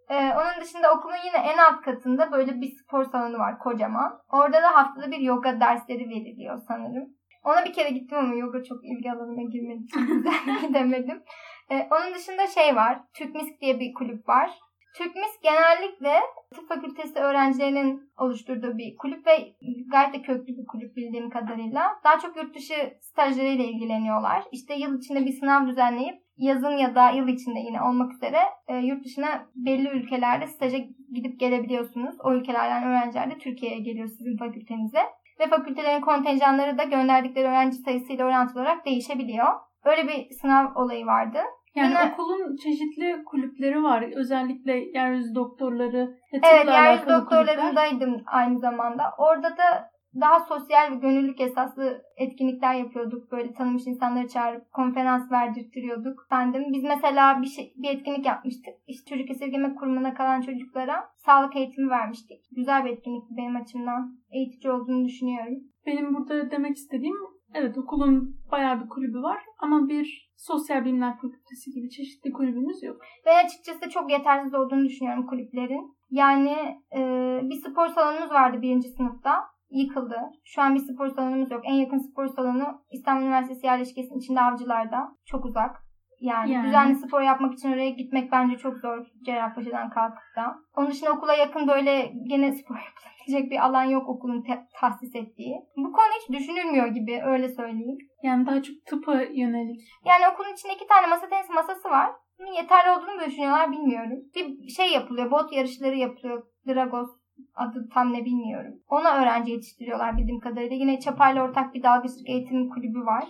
[SPEAKER 1] E, onun dışında okulun yine en alt katında böyle bir spor salonu var kocaman. Orada da haftada bir yoga dersleri veriliyor sanırım. Ona bir kere gittim ama yoga çok ilgi alanıma girmediği için gidemedim. E, onun dışında şey var. Türkmisk diye bir kulüp var. Türkmisk genellikle tıp fakültesi öğrencilerinin oluşturduğu bir kulüp ve gayet de köklü bir kulüp bildiğim kadarıyla. Daha çok yurt dışı stajlarıyla ilgileniyorlar. İşte yıl içinde bir sınav düzenleyip yazın ya da yıl içinde yine olmak üzere e, yurt dışına belli ülkelerde staja gidip gelebiliyorsunuz. O ülkelerden öğrenciler de Türkiye'ye geliyor sizin fakültenize. Ve fakültelerin kontenjanları da gönderdikleri öğrenci sayısıyla orantılı olarak değişebiliyor. Öyle bir sınav olayı vardı.
[SPEAKER 2] Yani
[SPEAKER 1] Yine-
[SPEAKER 2] okulun çeşitli kulüpleri var. Özellikle yeryüzü doktorları
[SPEAKER 1] Evet, yeryüzü
[SPEAKER 2] alakalı kulüpler.
[SPEAKER 1] doktorlarındaydım aynı zamanda. Orada da daha sosyal ve gönüllülük esaslı etkinlikler yapıyorduk. Böyle tanımış insanları çağırıp konferans verdirtiyorduk. Efendim, biz mesela bir, şey, bir etkinlik yapmıştık. İşte çocuk esirgeme kurumuna kalan çocuklara sağlık eğitimi vermiştik. Güzel bir etkinlikti benim açımdan. Eğitici olduğunu düşünüyorum.
[SPEAKER 2] Benim burada demek istediğim evet okulun bayağı bir kulübü var ama bir sosyal bilimler fakültesi gibi çeşitli kulübümüz yok.
[SPEAKER 1] Ve açıkçası çok yetersiz olduğunu düşünüyorum kulüplerin. Yani e, bir spor salonumuz vardı birinci sınıfta. Yıkıldı. Şu an bir spor salonumuz yok. En yakın spor salonu İstanbul Üniversitesi yerleşkesinin içinde Avcılar'da. Çok uzak. Yani,
[SPEAKER 2] Yani.
[SPEAKER 1] düzenli spor yapmak için oraya gitmek bence çok zor Cerrahpaşa'dan kalkıp da. Onun dışında okula yakın böyle gene spor yapılabilecek bir alan yok okulun te- tahsis ettiği. Bu konu hiç düşünülmüyor gibi öyle söyleyeyim.
[SPEAKER 2] Yani daha çok tıpa yönelik.
[SPEAKER 1] Yani okulun içinde iki tane masa tenisi masası var. Bunun yeterli olduğunu düşünüyorlar bilmiyorum. Bir şey yapılıyor, bot yarışları yapılıyor. Dragos adı tam ne bilmiyorum. Ona öğrenci yetiştiriyorlar bildiğim kadarıyla. Yine Çapa'yla ortak bir dalgıçlık eğitim kulübü var.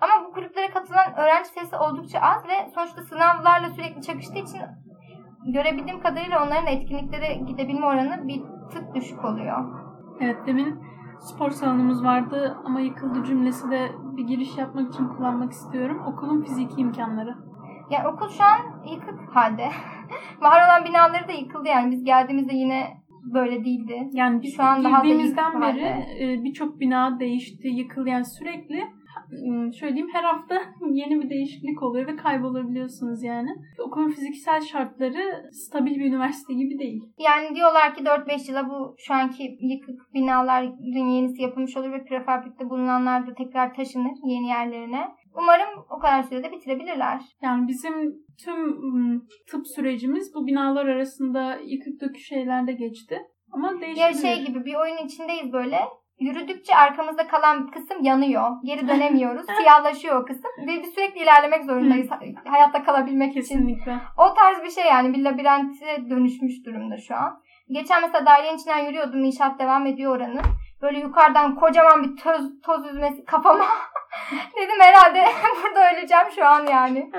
[SPEAKER 1] Ama bu kulüplere katılan öğrenci sayısı oldukça az ve sonuçta sınavlarla sürekli çakıştığı için görebildiğim kadarıyla onların etkinliklere gidebilme oranı bir tık düşük oluyor.
[SPEAKER 2] Evet demin spor salonumuz vardı ama yıkıldı cümlesi de bir giriş yapmak için kullanmak istiyorum. Okulun fiziki imkanları.
[SPEAKER 1] Yani okul şu an yıkık halde. Var olan binaları da yıkıldı yani biz geldiğimizde yine böyle değildi.
[SPEAKER 2] Yani biz
[SPEAKER 1] Şu an daha
[SPEAKER 2] girdiğimizden
[SPEAKER 1] yıkık
[SPEAKER 2] beri e, birçok bina değişti, yıkıldı. Yani sürekli e, şöyle diyeyim her hafta yeni bir değişiklik oluyor ve kaybolabiliyorsunuz yani. Okulun fiziksel şartları stabil bir üniversite gibi değil.
[SPEAKER 1] Yani diyorlar ki 4-5 yıla bu şu anki yıkık binaların yenisi yapılmış olur ve prefabrikte bulunanlar da tekrar taşınır yeni yerlerine. Umarım o kadar sürede bitirebilirler.
[SPEAKER 2] Yani bizim tüm m, tıp sürecimiz bu binalar arasında yıkık dökük şeylerde geçti. Ama
[SPEAKER 1] Ya
[SPEAKER 2] değişebilir.
[SPEAKER 1] şey gibi bir oyun içindeyiz böyle. Yürüdükçe arkamızda kalan kısım yanıyor. Geri dönemiyoruz. Siyahlaşıyor o kısım. Ve biz sürekli ilerlemek zorundayız. hayatta kalabilmek için.
[SPEAKER 2] Kesinlikle.
[SPEAKER 1] O tarz bir şey yani. Bir labirente dönüşmüş durumda şu an. Geçen mesela dairenin içinden yürüyordum. İnşaat devam ediyor oranın. Böyle yukarıdan kocaman bir toz, toz üzmesi kafama. Dedim herhalde burada öleceğim şu an yani.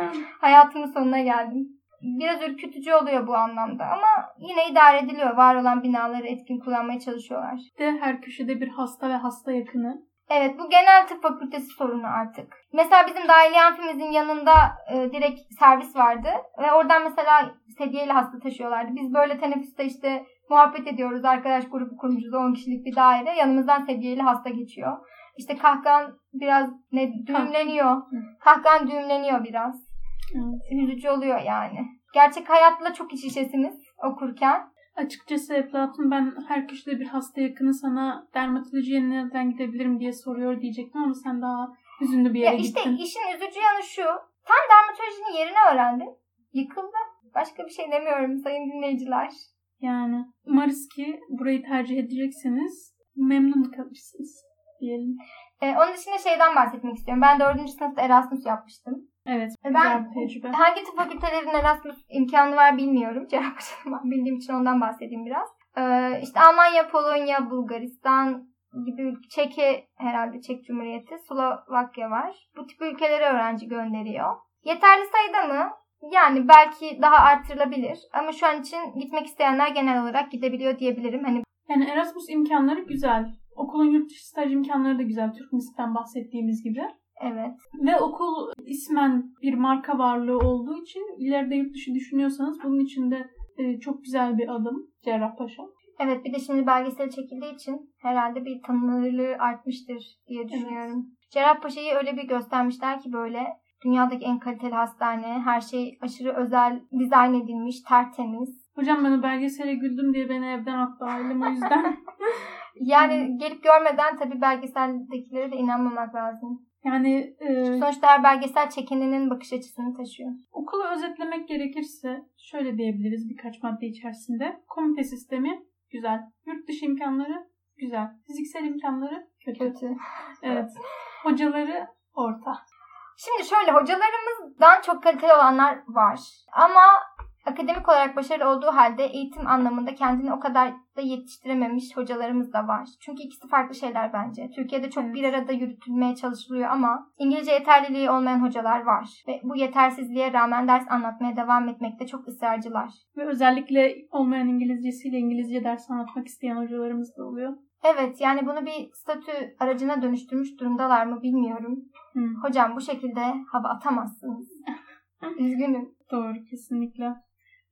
[SPEAKER 1] Hayatımın sonuna geldim. Biraz ürkütücü oluyor bu anlamda ama yine idare ediliyor. Var olan binaları etkin kullanmaya çalışıyorlar.
[SPEAKER 2] De her köşede bir hasta ve hasta yakını.
[SPEAKER 1] Evet bu genel tıp fakültesi sorunu artık. Mesela bizim dahiliye amfimizin yanında e, direkt servis vardı. Ve oradan mesela sedyeyle hasta taşıyorlardı. Biz böyle teneffüste işte muhabbet ediyoruz. Arkadaş grubu kurmuşuz 10 kişilik bir daire. Yanımızdan sedyeyle hasta geçiyor. İşte kahkahan biraz ne düğümleniyor. Kahkahan düğümleniyor biraz.
[SPEAKER 2] Evet.
[SPEAKER 1] Üzücü oluyor yani. Gerçek hayatla çok iç içesiniz okurken.
[SPEAKER 2] Açıkçası Eflatun ben her köşede bir hasta yakını sana dermatolojiye nereden gidebilirim diye soruyor diyecektim ama sen daha hüzünlü bir
[SPEAKER 1] Ya
[SPEAKER 2] yere
[SPEAKER 1] işte
[SPEAKER 2] gittin.
[SPEAKER 1] işin üzücü yanı şu. Tam dermatolojinin yerini öğrendim. Yıkıldı. Başka bir şey demiyorum sayın dinleyiciler.
[SPEAKER 2] Yani umarız ki burayı tercih edecekseniz memnun kalırsınız diyelim.
[SPEAKER 1] Ee, onun dışında şeyden bahsetmek istiyorum. Ben 4. sınıfta Erasmus yapmıştım.
[SPEAKER 2] Evet
[SPEAKER 1] E ben-
[SPEAKER 2] tecrübe.
[SPEAKER 1] Hangi tıp fakültelerinin Erasmus imkanı var bilmiyorum. Cerrahpaşa'da bildiğim için ondan bahsedeyim biraz. Ee, işte Almanya, Polonya, Bulgaristan gibi ülke, Çekya herhalde Çek Cumhuriyeti, Slovakya var. Bu tip ülkelere öğrenci gönderiyor. Yeterli sayıda mı? Yani belki daha artırılabilir. Ama şu an için gitmek isteyenler genel olarak gidebiliyor diyebilirim. Hani
[SPEAKER 2] Yani Erasmus imkanları güzel. Okulun yurt dışı staj imkanları da güzel. Türk Müzik'ten bahsettiğimiz gibi.
[SPEAKER 1] evet.
[SPEAKER 2] Ve okul ismen bir marka varlığı olduğu için ileride yurt dışı düşünüyorsanız bunun için de e, çok güzel bir adım Cerrahpaşa.
[SPEAKER 1] Evet bir de şimdi belgesel çekildiği için herhalde bir tanınırlığı artmıştır diye düşünüyorum. Cerrahpaşa'yı öyle bir göstermişler ki böyle dünyadaki en kaliteli hastane. Her şey aşırı özel dizayn edilmiş, tertemiz.
[SPEAKER 2] Hocam ben o belgesele güldüm diye beni evden attı ailem o yüzden.
[SPEAKER 1] Yani gelip görmeden tabii belgeseldekilere de inanmamak lazım.
[SPEAKER 2] yani e,
[SPEAKER 1] Sonuçta her belgesel çekeninin bakış açısını taşıyor.
[SPEAKER 2] okulu özetlemek gerekirse şöyle diyebiliriz birkaç madde içerisinde. Komite sistemi güzel. Yurt dışı imkanları güzel. Fiziksel imkanları kötü.
[SPEAKER 1] Kötü.
[SPEAKER 2] Evet. Hocaları orta.
[SPEAKER 1] Şimdi şöyle hocalarımızdan çok kaliteli olanlar var. Ama akademik olarak başarılı olduğu halde eğitim anlamında kendini o kadar da yetiştirememiş hocalarımız da var. Çünkü ikisi farklı şeyler bence. Türkiye'de çok
[SPEAKER 2] Evet.
[SPEAKER 1] bir arada yürütülmeye çalışılıyor ama İngilizce yeterliliği olmayan hocalar var. Ve bu yetersizliğe rağmen ders anlatmaya devam etmekte çok ısrarcılar.
[SPEAKER 2] Ve özellikle olmayan İngilizcesiyle İngilizce ders anlatmak isteyen hocalarımız da oluyor.
[SPEAKER 1] Evet yani bunu bir statü aracına dönüştürmüş durumdalar mı bilmiyorum.
[SPEAKER 2] Hmm.
[SPEAKER 1] Hocam bu şekilde hava atamazsınız. Üzgünüm.
[SPEAKER 2] Doğru kesinlikle.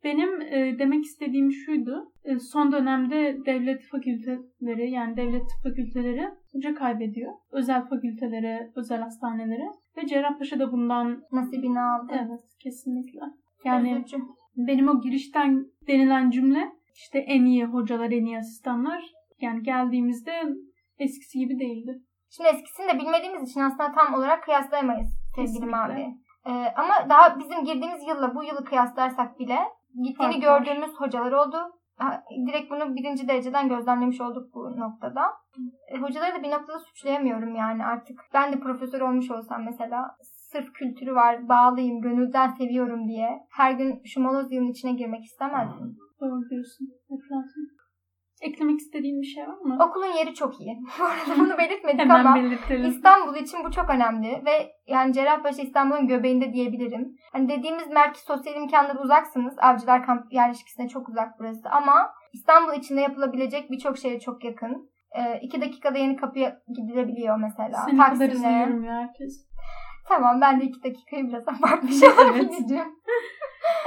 [SPEAKER 2] Benim e, demek istediğim şuydu. E, son dönemde devlet fakülteleri yani devlet tıp fakülteleri hoca kaybediyor. Özel fakültelere, özel hastanelere ve Cerrahpaşa da bundan
[SPEAKER 1] Nasibini aldı.
[SPEAKER 2] evet kesinlikle. Yani
[SPEAKER 1] Üzücü.
[SPEAKER 2] benim o girişten denilen cümle işte en iyi hocalar, en iyi asistanlar. Yani geldiğimizde eskisi gibi değildi.
[SPEAKER 1] Şimdi eskisini de bilmediğimiz için aslında tam olarak kıyaslayamayız sevgili. Mavi. Ee, ama daha bizim girdiğimiz yılla bu yılı kıyaslarsak bile gittiğini
[SPEAKER 2] Fark var.
[SPEAKER 1] gördüğümüz hocalar oldu. Direkt bunu birinci dereceden gözlemlemiş olduk bu noktada. E, hocaları da bir noktada suçlayamıyorum yani artık. Ben de profesör olmuş olsam mesela sırf kültürü var, bağlıyım, gönülden seviyorum diye her gün şu moloz yılın içine girmek istemezdim.
[SPEAKER 2] Doğru diyorsun. Eflatun. Eklemek istediğin bir şey var mı?
[SPEAKER 1] Okulun yeri çok iyi. Bu arada bunu belirtmedik
[SPEAKER 2] Hemen
[SPEAKER 1] ama
[SPEAKER 2] belirtelim.
[SPEAKER 1] İstanbul için bu çok önemli ve yani Cerrahpaşa İstanbul'un göbeğinde diyebilirim. Hani dediğimiz merkez sosyal imkanları uzaksınız. Avcılar kamp yerleşkesine çok uzak burası ama İstanbul içinde yapılabilecek birçok şeye çok yakın. Ee, iki dakikada yeni kapıya gidilebiliyor mesela.
[SPEAKER 2] Kadar hızlı
[SPEAKER 1] Taksim'e.
[SPEAKER 2] yürümüyor herkes.
[SPEAKER 1] Tamam ben de iki dakikayı biraz abartmış olabileceğim.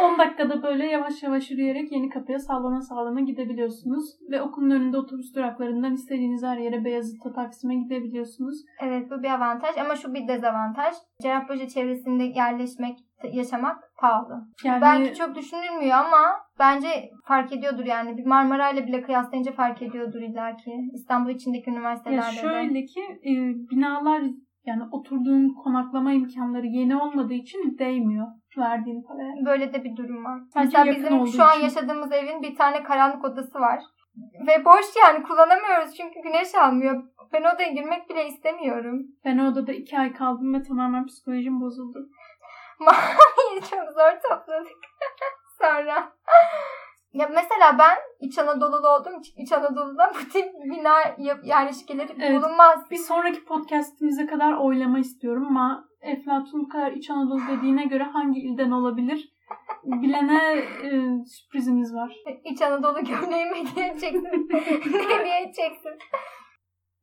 [SPEAKER 2] 10 dakikada böyle yavaş yavaş yürüyerek yeni kapıya sallana sallana gidebiliyorsunuz. Ve okulun önünde otobüs duraklarından istediğiniz her yere Beyazıt'a, Taksim'e gidebiliyorsunuz.
[SPEAKER 1] Evet bu bir avantaj ama şu bir dezavantaj. Cerrahpaşa çevresinde yerleşmek, yaşamak pahalı.
[SPEAKER 2] Yani
[SPEAKER 1] Belki çok düşünülmüyor ama bence fark ediyordur yani. Bir Marmara ile bile kıyaslayınca fark ediyordur illaki. İstanbul içindeki
[SPEAKER 2] ya
[SPEAKER 1] üniversitelerde de.
[SPEAKER 2] şöyle ki e, binalar yani oturduğun konaklama imkanları yeni olmadığı için değmiyor verdiğin paraya.
[SPEAKER 1] Böyle de bir durum var.
[SPEAKER 2] Sadece
[SPEAKER 1] Mesela bizim şu an
[SPEAKER 2] için.
[SPEAKER 1] yaşadığımız evin bir tane karanlık odası var. Ve boş yani kullanamıyoruz çünkü güneş almıyor. Ben odaya girmek bile istemiyorum.
[SPEAKER 2] Ben odada iki ay kaldım ve tamamen psikolojim bozuldu.
[SPEAKER 1] Çok zor topladık. Sonra. Ya mesela ben İç Anadolu'lu olduğum için İç Anadolu'da bu tip bina yerleşkeleri
[SPEAKER 2] Evet.
[SPEAKER 1] bulunmaz.
[SPEAKER 2] Bir sonraki podcastimize kadar oylama istiyorum ama Eflatun bu kadar İç Anadolu dediğine göre hangi ilden olabilir? Bilene e, sürprizimiz var.
[SPEAKER 1] İç Anadolu gömleğimi hediye ne hediye edeceksin?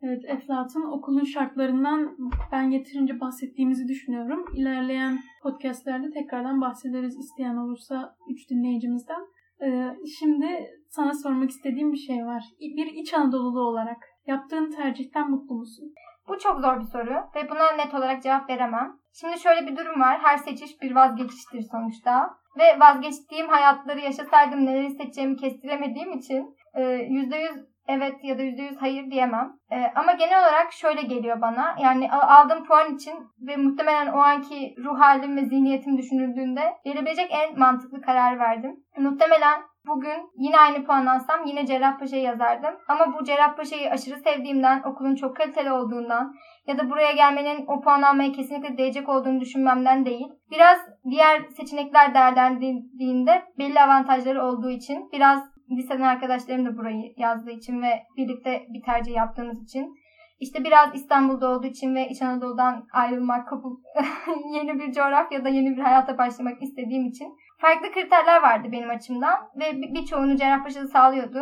[SPEAKER 2] Evet Eflatun okulun şartlarından ben yeterince bahsettiğimizi düşünüyorum. İlerleyen podcastlerde tekrardan bahsederiz isteyen olursa üç dinleyicimizden. Ee, şimdi sana sormak istediğim bir şey var. Bir İç Anadolu'lu olarak yaptığın tercihten mutlu musun?
[SPEAKER 1] Bu çok zor bir soru ve buna net olarak cevap veremem. Şimdi şöyle bir durum var. Her seçiş bir vazgeçiştir sonuçta. Ve vazgeçtiğim hayatları yaşasaydım neleri seçeceğimi kestiremediğim için e, %100 evet ya da %100 hayır diyemem. E, ama genel olarak şöyle geliyor bana. Yani aldığım puan için ve muhtemelen o anki ruh halim ve zihniyetim düşünüldüğünde verilebilecek en mantıklı karar verdim. Muhtemelen bugün yine aynı puan alsam yine Cerrahpaşa'yı yazardım. Ama bu Cerrahpaşa'yı aşırı sevdiğimden, okulun çok kaliteli olduğundan ya da buraya gelmenin o puan almaya kesinlikle değecek olduğunu düşünmemden değil. Biraz diğer seçenekler değerlendirildiğinde belli avantajları olduğu için, biraz liseden arkadaşlarım da burayı yazdığı için ve birlikte bir tercih yaptığımız için işte biraz İstanbul'da olduğu için ve İç Anadolu'dan ayrılmak, kopup yeni bir coğrafyada yeni bir hayata başlamak istediğim için farklı kriterler vardı benim açımdan ve bir- birçoğunu Cerrahpaşa'da sağlıyordu.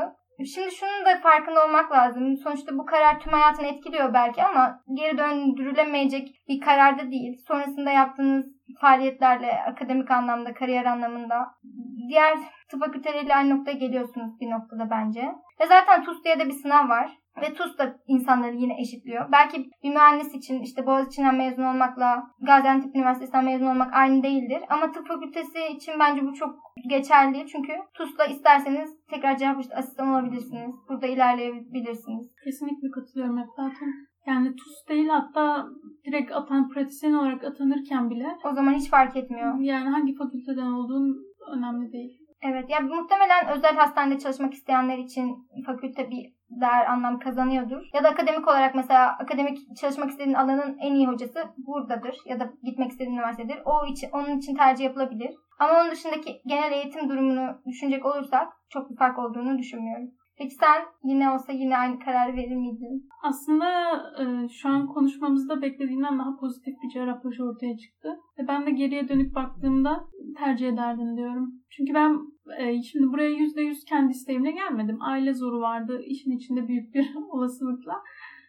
[SPEAKER 1] Şimdi şunun da farkında olmak lazım. Sonuçta bu karar tüm hayatını etkiliyor belki ama geri döndürülemeyecek bir kararda değil. Sonrasında yaptığınız faaliyetlerle akademik anlamda, kariyer anlamında diğer tıp fakülteleriyle aynı noktaya geliyorsunuz bir noktada bence. Ve zaten TUS diye de bir sınav var. Ve TUS da insanları yine eşitliyor. Belki bir mühendis için işte Boğaziçi'nden mezun olmakla Gaziantep Üniversitesi'nden mezun olmak aynı değildir. Ama tıp fakültesi için bence bu çok geçerli. Çünkü TUS'la isterseniz tekrar Cerrahpaşa'da asistan olabilirsiniz. Burada ilerleyebilirsiniz.
[SPEAKER 2] Kesinlikle katılıyorum Eflatun. Yani TUS değil hatta direkt atan pratisyen olarak atanırken bile
[SPEAKER 1] O zaman hiç fark etmiyor.
[SPEAKER 2] yani hangi fakülteden olduğun önemli değil.
[SPEAKER 1] Evet ya muhtemelen özel hastanede çalışmak isteyenler için fakülte bir değer anlam kazanıyordur. Ya da akademik olarak mesela akademik çalışmak istediğin alanın en iyi hocası buradadır ya da gitmek istediğin üniversitedir. O için onun için tercih yapılabilir. Ama onun dışındaki genel eğitim durumunu düşünecek olursak çok bir fark olduğunu düşünmüyorum. Peki sen yine olsa yine aynı kararı verir miydin?
[SPEAKER 2] Aslında e, şu an konuşmamızda beklediğimden daha pozitif bir cerrahpaşa ortaya çıktı. Ve ben de geriye dönüp baktığımda tercih ederdim diyorum. Çünkü ben e, şimdi buraya %100 kendi isteğimle gelmedim. Aile zoru vardı işin içinde büyük bir olasılıkla.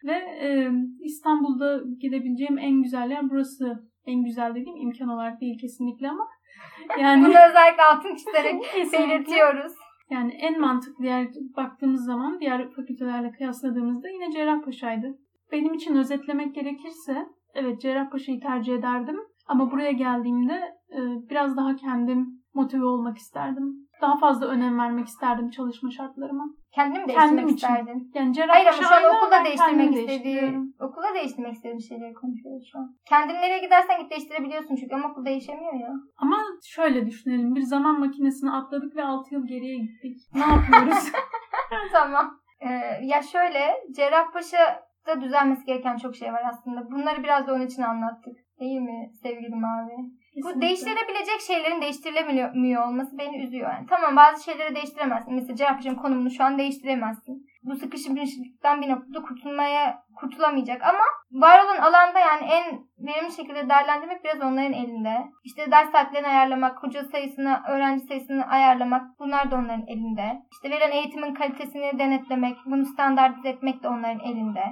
[SPEAKER 2] Ve e, İstanbul'da gidebileceğim en güzel yer burası. En güzel dediğim imkan olarak değil kesinlikle ama. Yani
[SPEAKER 1] Bunu özellikle altın çizerek belirtiyoruz.
[SPEAKER 2] Yani en mantıklı yer baktığımız zaman diğer fakültelerle kıyasladığımızda yine Cerrahpaşa'ydı. Benim için özetlemek gerekirse evet Cerrahpaşa'yı tercih ederdim. Ama buraya geldiğimde e, biraz daha kendim motive olmak isterdim. Daha fazla önem vermek isterdim çalışma şartlarıma.
[SPEAKER 1] Kendini mi
[SPEAKER 2] Kendim
[SPEAKER 1] değiştirmek
[SPEAKER 2] için.
[SPEAKER 1] isterdin?
[SPEAKER 2] Yani
[SPEAKER 1] Hayır ama şu an okulda değiştirmek istediği, okulda değiştirmek istediği şeyleri konuşuyoruz şu an. Kendin nereye gidersen git değiştirebiliyorsun çünkü ama okul değişemiyor ya.
[SPEAKER 2] Ama şöyle düşünelim. Bir zaman makinesine atladık ve 6 yıl geriye gittik. Ne yapıyoruz?
[SPEAKER 1] tamam. Ee, ya şöyle Cerrahpaşa'da düzelmesi gereken çok şey var aslında. Bunları biraz da onun için anlattık. Değil mi sevgili Mavi? Bu
[SPEAKER 2] Kesinlikle.
[SPEAKER 1] değiştirilebilecek şeylerin değiştirilemiyor olması beni üzüyor. Yani tamam bazı şeyleri değiştiremezsin. Mesela Cerrahpaşa'nın konumunu şu an değiştiremezsin. Bu sıkışmışlıktan bir noktada kurtulmaya kurtulamayacak ama var olan alanda yani en verimli şekilde değerlendirmek biraz onların elinde. İşte ders saatlerini ayarlamak, hoca sayısını, öğrenci sayısını ayarlamak bunlar da onların elinde. İşte verilen eğitimin kalitesini denetlemek, bunu standartize etmek de onların elinde.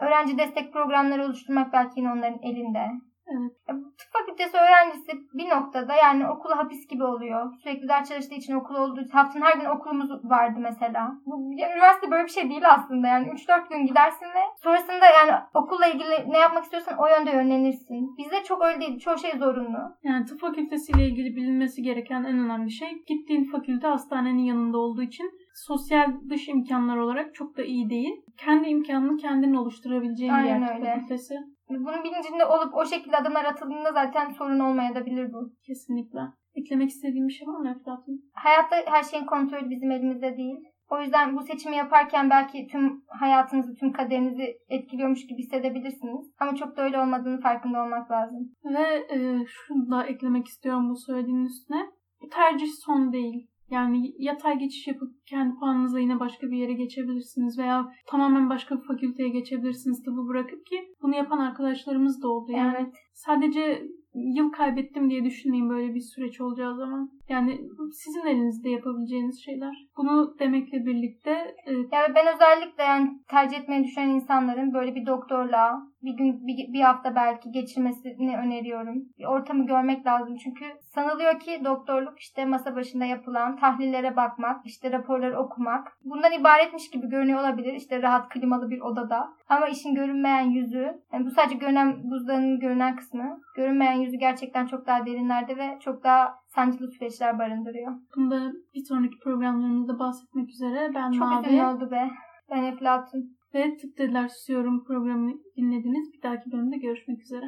[SPEAKER 1] Öğrenci destek programları oluşturmak belki yine onların elinde.
[SPEAKER 2] Evet.
[SPEAKER 1] Bu Tıp fakültesi öğrencisi bir noktada yani okulu hapis gibi oluyor. Sürekli ders çalıştığı için okul olduğu için haftanın her gün okulumuz vardı mesela. Bu, üniversite böyle bir şey değil aslında yani 3-4 gün gidersin ve sonrasında yani okulla ilgili ne yapmak istiyorsan o yönde yönlenirsin. Bizde çok öyle değil. Çoğu şey zorunlu.
[SPEAKER 2] Yani tıp fakültesiyle ilgili bilinmesi gereken en önemli şey gittiğin fakülte hastanenin yanında olduğu için sosyal dış imkanlar olarak çok da iyi değil. Kendi imkanını kendin oluşturabileceğin bir
[SPEAKER 1] Aynen
[SPEAKER 2] yer tıp
[SPEAKER 1] öyle.
[SPEAKER 2] fakültesi.
[SPEAKER 1] Bunun bilincinde olup o şekilde adımlar atıldığında zaten sorun olmayabilir bu.
[SPEAKER 2] Kesinlikle. Eklemek istediğim bir şey var mı Eflatun?
[SPEAKER 1] Hayatta her şeyin kontrolü bizim elimizde değil. O yüzden bu seçimi yaparken belki tüm hayatınızı, tüm kaderinizi etkiliyormuş gibi hissedebilirsiniz. Ama çok da öyle olmadığını farkında olmak lazım.
[SPEAKER 2] Ve e, şunu da eklemek istiyorum bu söylediğin üstüne. Bu tercih son değil. Yani yatay geçiş yapıp kendi puanınızla yine başka bir yere geçebilirsiniz veya tamamen başka bir fakülteye geçebilirsiniz tıbbı bırakıp ki bunu yapan arkadaşlarımız da oldu. Yani
[SPEAKER 1] Evet.
[SPEAKER 2] sadece yıl kaybettim diye düşünmeyin böyle bir süreç olacağı zaman. Yani sizin elinizde yapabileceğiniz şeyler. Bunu demekle birlikte e,
[SPEAKER 1] Yani ben özellikle yani tercih etmeyi düşünen insanların böyle bir doktorla bir gün bir, bir hafta belki geçirmesini öneriyorum. Bir ortamı görmek lazım çünkü sanılıyor ki doktorluk işte masa başında yapılan tahlillere bakmak, işte raporları okumak. Bundan ibaretmiş gibi görünüyor olabilir işte rahat klimalı bir odada. Ama işin görünmeyen yüzü, yani bu sadece görünen buzdağının görünen kısmı. Görünmeyen yüzü gerçekten çok daha derinlerde ve çok daha sancılı süreçler barındırıyor.
[SPEAKER 2] bunda bir sonraki programlarımızda bahsetmek üzere ben
[SPEAKER 1] Çok
[SPEAKER 2] Mavi.
[SPEAKER 1] üzünlü oldu be. Ben Eflatun.
[SPEAKER 2] Ve Tıp Dediler Susuyorum programını dinlediniz. Bir dahaki bölümde görüşmek üzere.